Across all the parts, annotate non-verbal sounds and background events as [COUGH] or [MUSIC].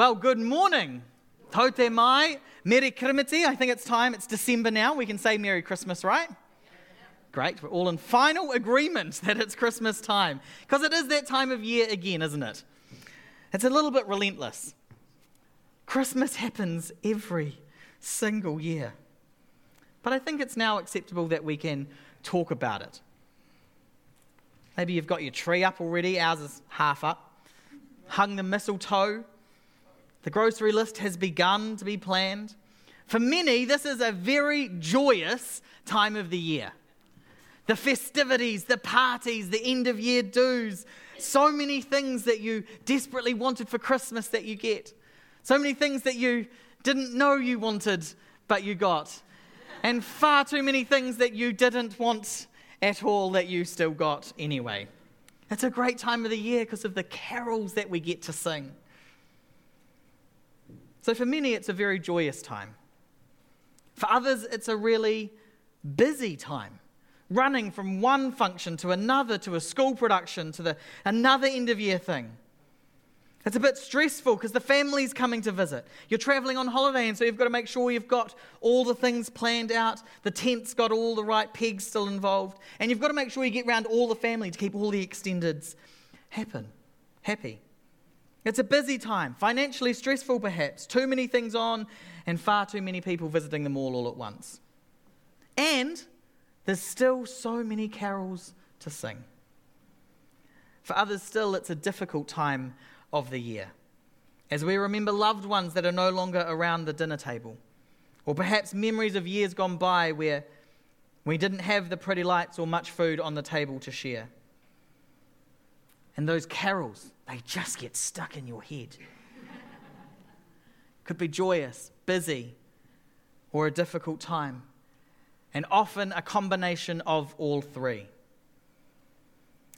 Well, good morning. Tote mai. Merry Kirimiti. I think it's time. It's December now. We can say Merry Christmas, right? Great. We're all in final agreement that it's Christmas time. Because it is that time of year again, isn't it? It's a little bit relentless. Christmas happens every single year. But I think it's now acceptable that we can talk about it. Maybe you've got your tree up already, ours is half up. Hung the mistletoe. The grocery list has begun to be planned. For many, this is a very joyous time of the year. The festivities, the parties, the end of year dues, so many things that you desperately wanted for Christmas that you get. So many things that you didn't know you wanted, but you got. And far too many things that you didn't want at all that you still got anyway. It's a great time of the year because of the carols that we get to sing. So for many, it's a very joyous time. For others, it's a really busy time, running from one function to another, to a school production, to the, another end of year thing. It's a bit stressful because the family's coming to visit. You're traveling on holiday, and so you've got to make sure you've got all the things planned out. The tent's got all the right pegs still involved. And you've got to make sure you get around all the family to keep all the extendeds happen, happy. It's a busy time, financially stressful perhaps, too many things on, and far too many people visiting the mall all at once. And there's still so many carols to sing. For others, still, it's a difficult time of the year. As we remember loved ones that are no longer around the dinner table, or perhaps memories of years gone by where we didn't have the pretty lights or much food on the table to share. And those carols, they just get stuck in your head. Could be joyous, busy, or a difficult time, and often a combination of all three.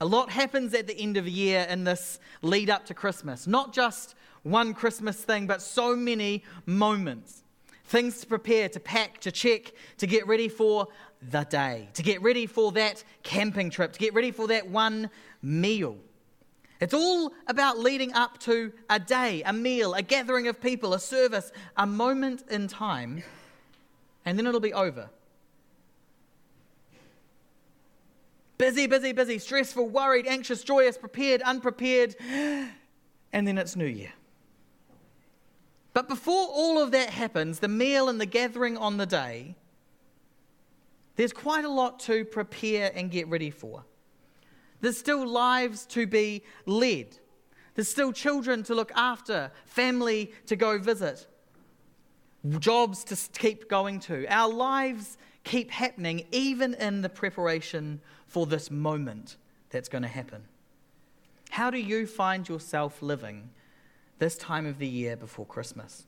A lot happens at the end of the year in this lead up to Christmas. Not just one Christmas thing, but so many moments. Things to prepare, to pack, to check, to get ready for the day, to get ready for that camping trip, to get ready for that one meal. It's all about leading up to a day, a meal, a gathering of people, a service, a moment in time, and then it'll be over. Busy, busy, busy, stressful, worried, anxious, joyous, prepared, unprepared, and then it's New Year. But before all of that happens, the meal and the gathering on the day, there's quite a lot to prepare and get ready for. There's still lives to be led. There's still children to look after, family to go visit, jobs to keep going to. Our lives keep happening even in the preparation for this moment that's going to happen. How do you find yourself living this time of the year before Christmas?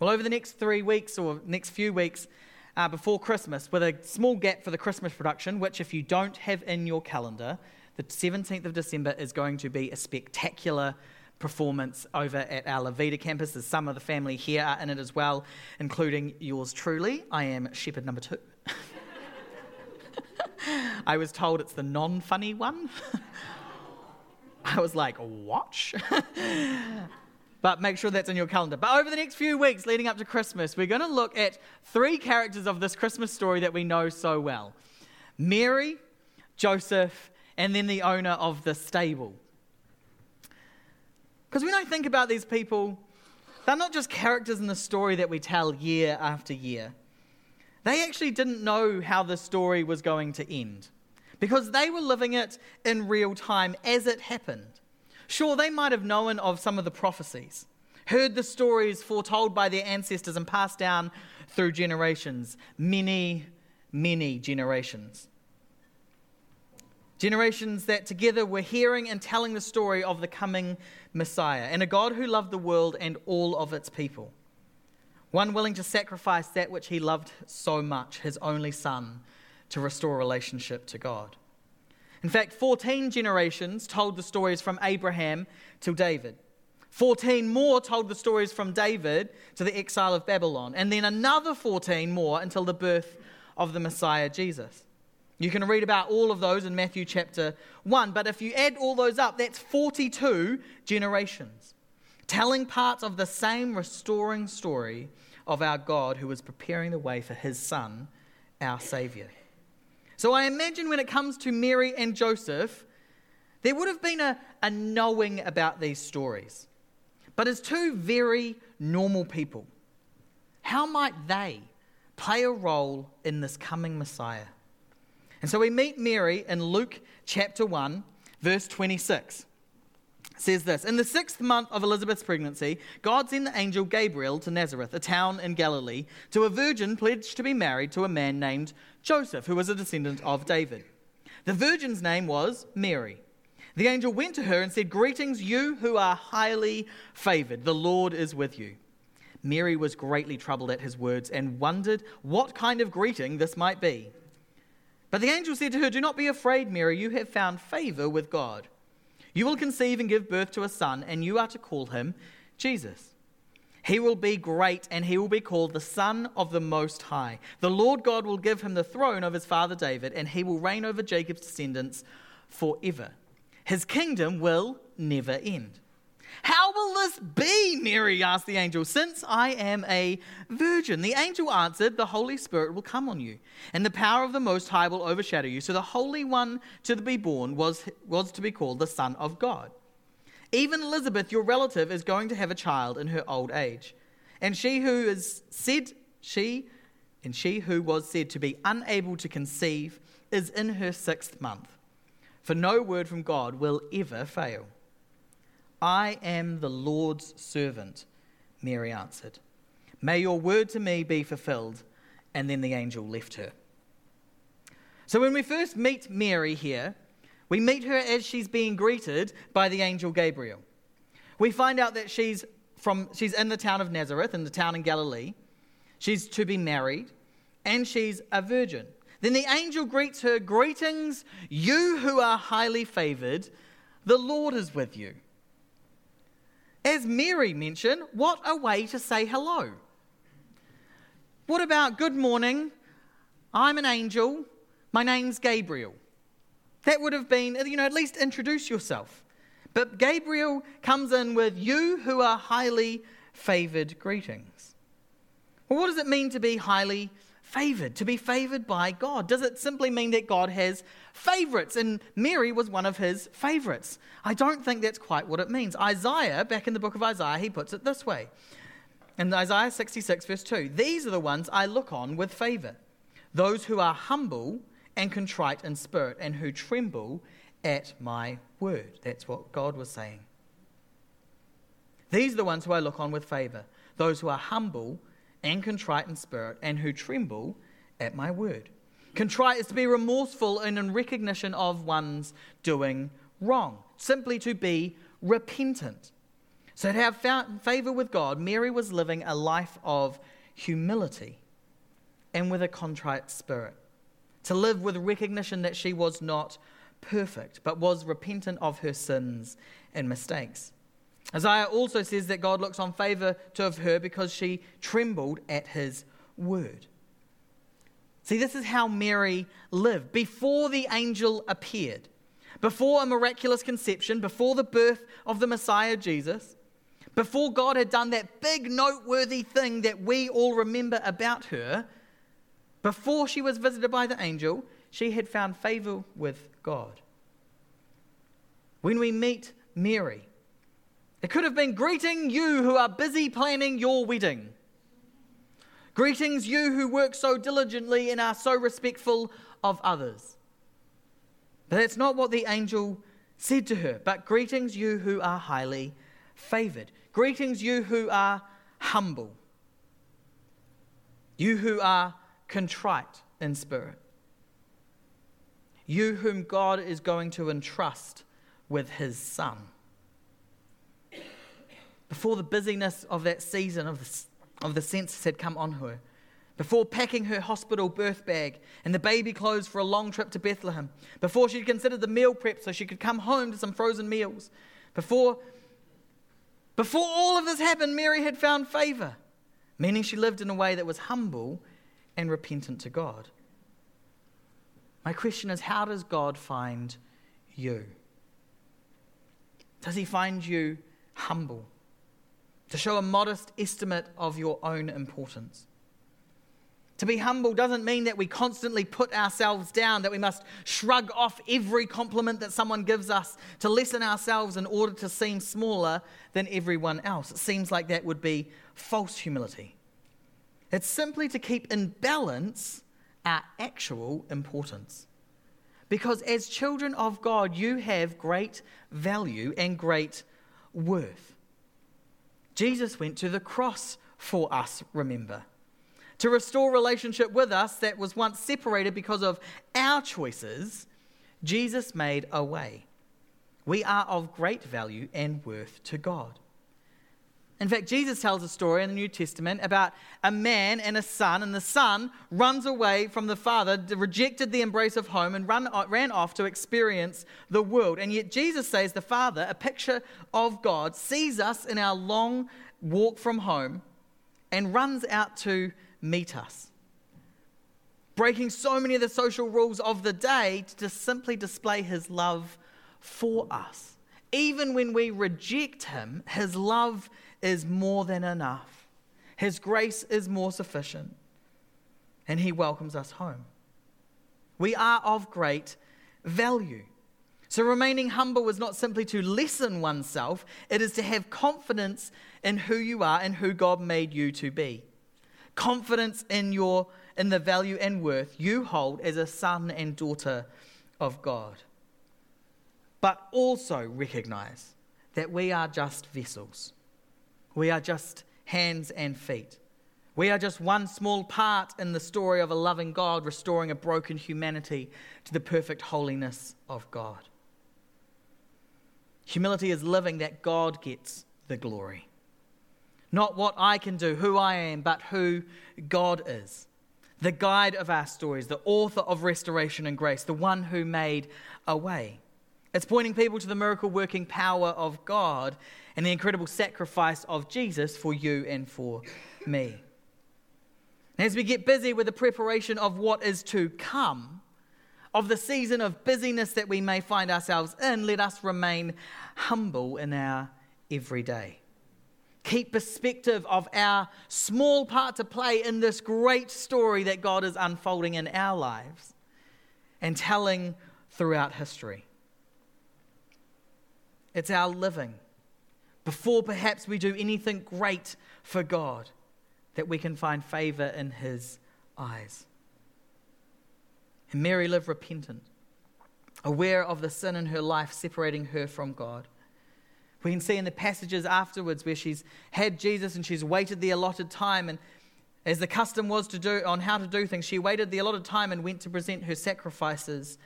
Well, over the next three weeks or next few weeks uh, before Christmas, with a small gap for the Christmas production, which, if you don't have in your calendar, the 17th of December is going to be a spectacular performance over at our Levita campus. There's some of the family here are in it as well, including yours truly. I am shepherd number two. [LAUGHS] I was told it's the non funny one. [LAUGHS] I was like, what? [LAUGHS] but make sure that's in your calendar. But over the next few weeks leading up to Christmas, we're going to look at three characters of this Christmas story that we know so well Mary, Joseph, and then the owner of the stable. Because when I think about these people, they're not just characters in the story that we tell year after year. They actually didn't know how the story was going to end because they were living it in real time as it happened. Sure, they might have known of some of the prophecies, heard the stories foretold by their ancestors and passed down through generations, many, many generations. Generations that together were hearing and telling the story of the coming Messiah and a God who loved the world and all of its people one willing to sacrifice that which he loved so much, his only son, to restore relationship to God. In fact, 14 generations told the stories from Abraham till David. 14 more told the stories from David to the exile of Babylon, and then another 14 more until the birth of the Messiah Jesus. You can read about all of those in Matthew chapter 1, but if you add all those up, that's 42 generations. telling parts of the same restoring story of our God who was preparing the way for his Son, our Saviour. So I imagine when it comes to Mary and Joseph, there would have been a, a knowing about these stories. But as two very normal people, how might they play a role in this coming Messiah? And so we meet Mary in Luke chapter 1, verse 26 says this In the sixth month of Elizabeth's pregnancy, God sent the angel Gabriel to Nazareth, a town in Galilee, to a virgin pledged to be married to a man named Joseph, who was a descendant of David. The virgin's name was Mary. The angel went to her and said, Greetings, you who are highly favored. The Lord is with you. Mary was greatly troubled at his words and wondered what kind of greeting this might be. But the angel said to her, Do not be afraid, Mary. You have found favor with God. You will conceive and give birth to a son, and you are to call him Jesus. He will be great, and he will be called the Son of the Most High. The Lord God will give him the throne of his father David, and he will reign over Jacob's descendants forever. His kingdom will never end. How will this be? Mary asked the angel, since I am a virgin. The angel answered, The Holy Spirit will come on you, and the power of the Most High will overshadow you. So the Holy One to be born was, was to be called the Son of God. Even Elizabeth, your relative, is going to have a child in her old age. And she who is said, she, and she who was said to be unable to conceive, is in her sixth month. For no word from God will ever fail. I am the Lord's servant, Mary answered. May your word to me be fulfilled. And then the angel left her. So when we first meet Mary here, we meet her as she's being greeted by the angel Gabriel. We find out that she's from she's in the town of Nazareth, in the town in Galilee. She's to be married, and she's a virgin. Then the angel greets her, Greetings, you who are highly favored, the Lord is with you. As Mary mentioned, what a way to say hello. What about good morning? I'm an angel. My name's Gabriel. That would have been, you know, at least introduce yourself. But Gabriel comes in with you who are highly favored greetings. Well, what does it mean to be highly favored, to be favored by God? Does it simply mean that God has favorites and Mary was one of his favorites? I don't think that's quite what it means. Isaiah, back in the book of Isaiah, he puts it this way. In Isaiah 66, verse 2, these are the ones I look on with favor, those who are humble and contrite in spirit and who tremble at my word. That's what God was saying. These are the ones who I look on with favor, those who are humble and contrite in spirit, and who tremble at my word. Contrite is to be remorseful and in recognition of one's doing wrong, simply to be repentant. So, to have found favor with God, Mary was living a life of humility and with a contrite spirit. To live with recognition that she was not perfect, but was repentant of her sins and mistakes. Isaiah also says that God looks on favor to her because she trembled at his word. See, this is how Mary lived before the angel appeared, before a miraculous conception, before the birth of the Messiah Jesus, before God had done that big noteworthy thing that we all remember about her. Before she was visited by the angel, she had found favor with God. When we meet Mary, it could have been greeting you who are busy planning your wedding. Greetings, you who work so diligently and are so respectful of others. But that's not what the angel said to her. But greetings, you who are highly favored. Greetings, you who are humble. You who are contrite in spirit. You whom God is going to entrust with his son before the busyness of that season of the, of the census had come on her, before packing her hospital birth bag and the baby clothes for a long trip to Bethlehem, before she'd considered the meal prep so she could come home to some frozen meals, before, before all of this happened, Mary had found favor, meaning she lived in a way that was humble and repentant to God. My question is how does God find you? Does he find you humble? To show a modest estimate of your own importance. To be humble doesn't mean that we constantly put ourselves down, that we must shrug off every compliment that someone gives us to lessen ourselves in order to seem smaller than everyone else. It seems like that would be false humility. It's simply to keep in balance our actual importance. Because as children of God, you have great value and great worth. Jesus went to the cross for us, remember to restore relationship with us that was once separated because of our choices, Jesus made a way. We are of great value and worth to God. In fact, Jesus tells a story in the New Testament about a man and a son, and the son runs away from the father, rejected the embrace of home, and run, ran off to experience the world. And yet, Jesus says the father, a picture of God, sees us in our long walk from home and runs out to meet us. Breaking so many of the social rules of the day to simply display his love for us. Even when we reject him, his love is more than enough. His grace is more sufficient. And he welcomes us home. We are of great value. So, remaining humble is not simply to lessen oneself, it is to have confidence in who you are and who God made you to be confidence in your in the value and worth you hold as a son and daughter of God. But also recognize that we are just vessels. We are just hands and feet. We are just one small part in the story of a loving God restoring a broken humanity to the perfect holiness of God. Humility is living that God gets the glory. Not what I can do, who I am, but who God is. The guide of our stories, the author of restoration and grace, the one who made a way. It's pointing people to the miracle working power of God and the incredible sacrifice of Jesus for you and for me. As we get busy with the preparation of what is to come, of the season of busyness that we may find ourselves in, let us remain humble in our everyday keep perspective of our small part to play in this great story that God is unfolding in our lives and telling throughout history. It's our living before perhaps we do anything great for God that we can find favor in His eyes. And Mary lived repentant, aware of the sin in her life separating her from God. We can see in the passages afterwards where she's had Jesus and she's waited the allotted time. And as the custom was to do on how to do things, she waited the allotted time and went to present her sacrifices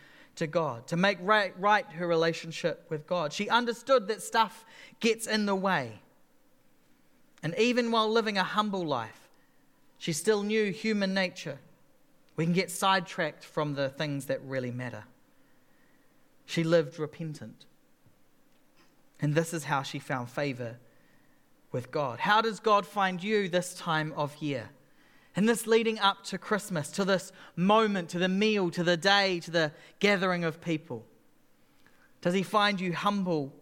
to God, to make right, right her relationship with God. She understood that stuff gets in the way. And even while living a humble life, she still knew human nature. We can get sidetracked from the things that really matter. She lived repentant. And this is how she found favor with God. How does God find you this time of year? And this leading up to Christmas, to this moment, to the meal, to the day, to the gathering of people? Does he find you humble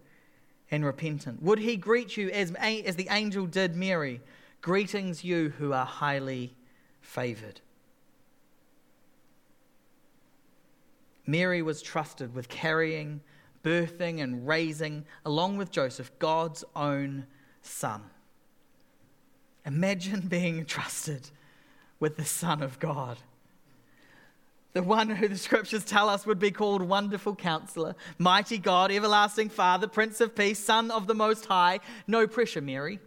and repentant? Would he greet you as, as the angel did Mary? Greetings, you who are highly favored. Mary was trusted with carrying birthing and raising, along with Joseph, God's own son. Imagine being [LAUGHS] trusted with the Son of God. The one who the scriptures tell us would be called Wonderful Counselor, Mighty God, Everlasting Father, Prince of Peace, Son of the Most High. No pressure, Mary.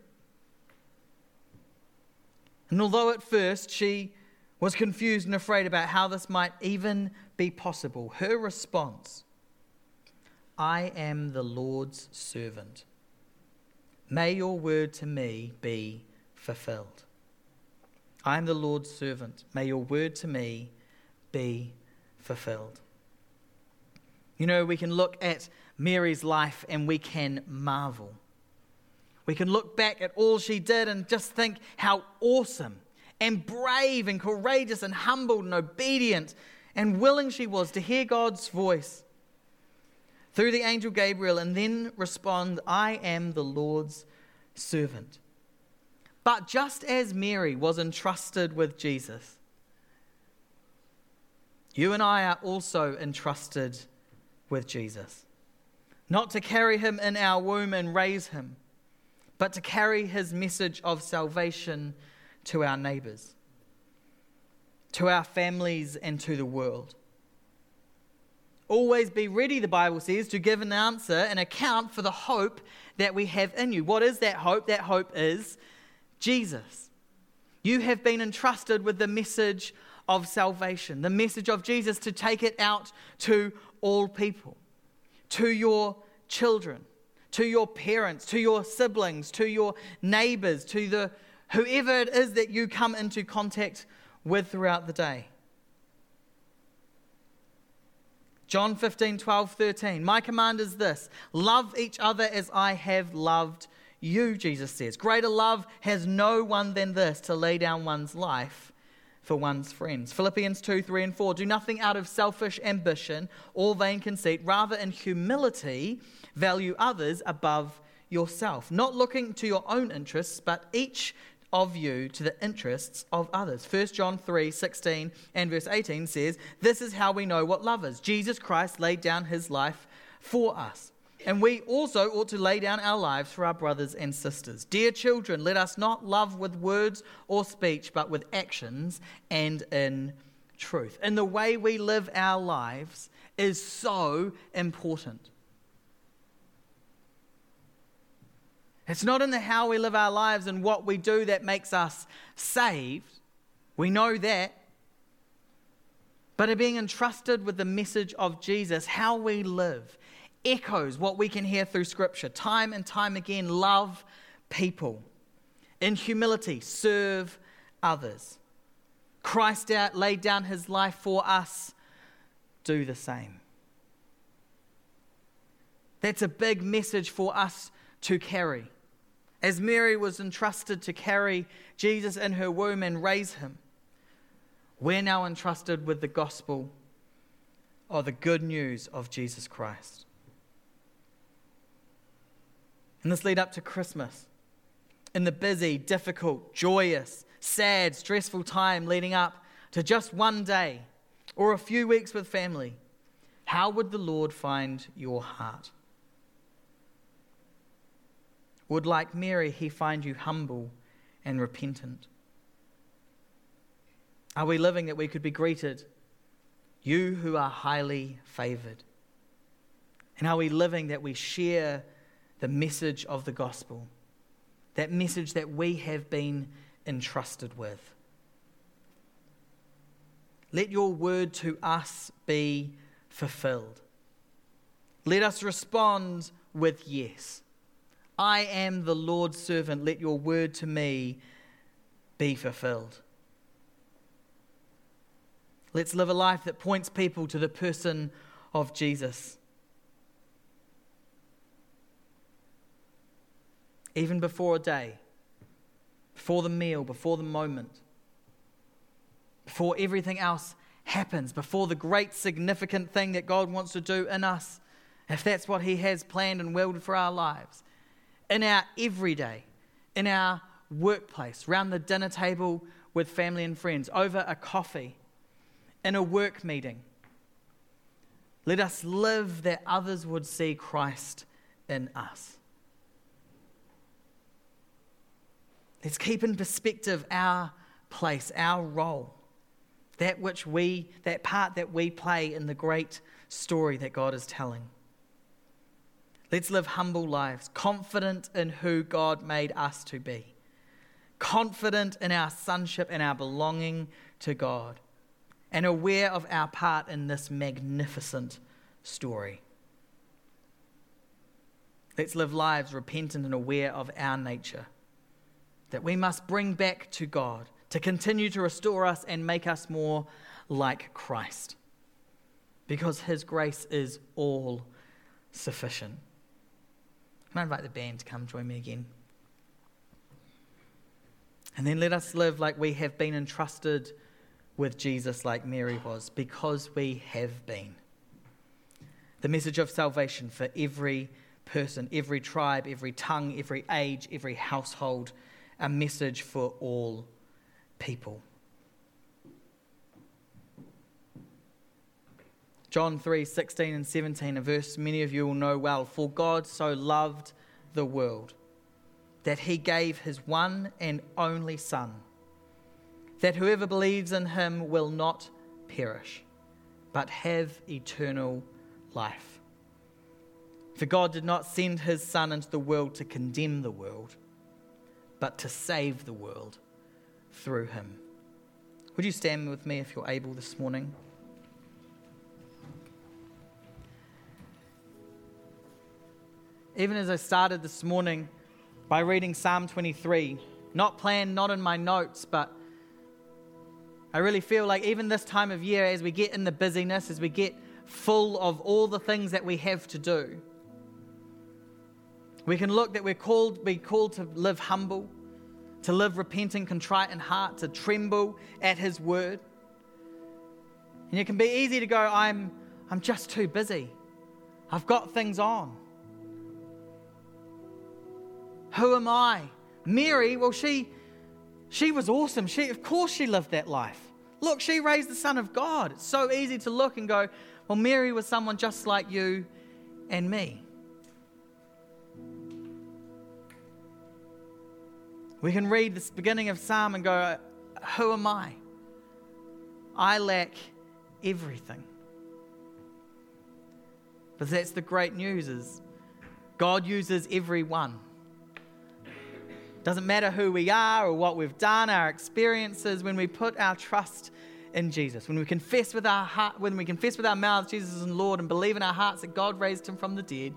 And although at first she was confused and afraid about how this might even be possible, her response I am the Lord's servant. May your word to me be fulfilled. I am the Lord's servant. May your word to me be fulfilled. You know, we can look at Mary's life and we can marvel. We can look back at all she did and just think how awesome and brave and courageous and humble and obedient and willing she was to hear God's voice through the angel Gabriel and then respond, I am the Lord's servant. But just as Mary was entrusted with Jesus, you and I are also entrusted with Jesus. Not to carry him in our womb and raise him, but to carry his message of salvation to our neighbors, to our families, and to the world. Always be ready, the Bible says, to give an answer, an account for the hope that we have in you. What is that hope? That hope is Jesus. You have been entrusted with the message of salvation, the message of Jesus to take it out to all people, to your children, to your parents, to your siblings, to your neighbors, to the whoever it is that you come into contact with throughout the day. John 15, 12, 13. My command is this love each other as I have loved you, Jesus says. Greater love has no one than this to lay down one's life for one's friends. Philippians 2, 3, and 4. Do nothing out of selfish ambition or vain conceit, rather, in humility, value others above yourself, not looking to your own interests, but each of you to the interests of others. 1 John 3 16 and verse 18 says, This is how we know what love is. Jesus Christ laid down his life for us. And we also ought to lay down our lives for our brothers and sisters. Dear children, let us not love with words or speech, but with actions and in truth. And the way we live our lives is so important. It's not in the how we live our lives and what we do that makes us saved. We know that. But in being entrusted with the message of Jesus, how we live echoes what we can hear through Scripture. Time and time again, love people. In humility, serve others. Christ out, laid down his life for us. Do the same. That's a big message for us to carry. As Mary was entrusted to carry Jesus in her womb and raise him, we're now entrusted with the gospel or the good news of Jesus Christ. In this lead up to Christmas, in the busy, difficult, joyous, sad, stressful time leading up to just one day or a few weeks with family, how would the Lord find your heart? Would, like Mary, he find you humble and repentant? Are we living that we could be greeted, you who are highly favored? And are we living that we share the message of the gospel, that message that we have been entrusted with? Let your word to us be fulfilled. Let us respond with yes. I am the Lord's servant. Let your word to me be fulfilled. Let's live a life that points people to the person of Jesus. Even before a day, before the meal, before the moment, before everything else happens, before the great significant thing that God wants to do in us, if that's what He has planned and willed for our lives in our everyday, in our workplace, around the dinner table with family and friends, over a coffee, in a work meeting. Let us live that others would see Christ in us. Let's keep in perspective our place, our role, that which we, that part that we play in the great story that God is telling. Let's live humble lives, confident in who God made us to be, confident in our sonship and our belonging to God, and aware of our part in this magnificent story. Let's live lives repentant and aware of our nature, that we must bring back to God to continue to restore us and make us more like Christ, because His grace is all sufficient. Can I invite the band to come join me again? And then let us live like we have been entrusted with Jesus, like Mary was, because we have been. The message of salvation for every person, every tribe, every tongue, every age, every household a message for all people. John 3 16 and 17, a verse many of you will know well. For God so loved the world that he gave his one and only Son, that whoever believes in him will not perish, but have eternal life. For God did not send his Son into the world to condemn the world, but to save the world through him. Would you stand with me if you're able this morning? even as I started this morning by reading Psalm 23, not planned, not in my notes, but I really feel like even this time of year, as we get in the busyness, as we get full of all the things that we have to do, we can look that we're called, be called to live humble, to live repenting, contrite in heart, to tremble at His word. And it can be easy to go, I'm, I'm just too busy. I've got things on. Who am I? Mary, well, she, she was awesome. She, of course, she lived that life. Look, she raised the Son of God. It's so easy to look and go, well, Mary was someone just like you and me. We can read this beginning of Psalm and go, Who am I? I lack everything. But that's the great news is God uses everyone. Doesn't matter who we are or what we've done, our experiences, when we put our trust in Jesus, when we confess with our heart, when we confess with our mouths Jesus is Lord and believe in our hearts that God raised him from the dead,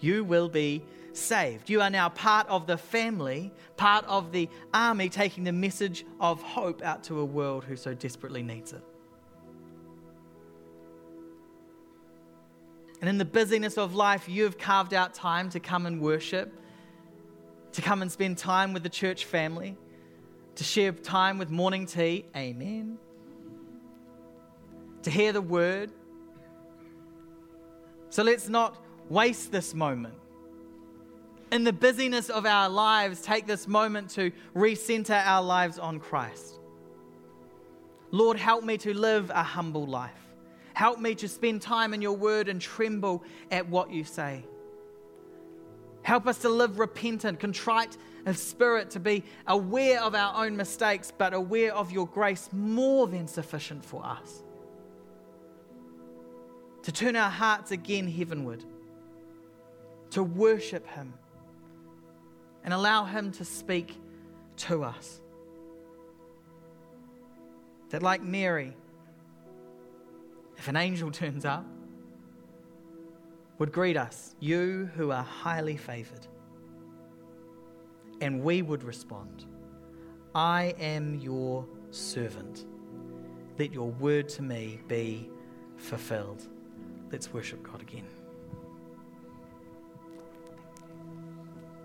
you will be saved. You are now part of the family, part of the army taking the message of hope out to a world who so desperately needs it. And in the busyness of life, you have carved out time to come and worship to come and spend time with the church family, to share time with morning tea. Amen. To hear the word. So let's not waste this moment. In the busyness of our lives, take this moment to recenter our lives on Christ. Lord, help me to live a humble life. Help me to spend time in your word and tremble at what you say. Help us to live repentant, contrite of spirit, to be aware of our own mistakes, but aware of your grace more than sufficient for us. To turn our hearts again heavenward, to worship Him, and allow Him to speak to us. That, like Mary, if an angel [LAUGHS] turns up, would greet us, you who are highly favored. And we would respond, I am your servant. Let your word to me be fulfilled. Let's worship God again.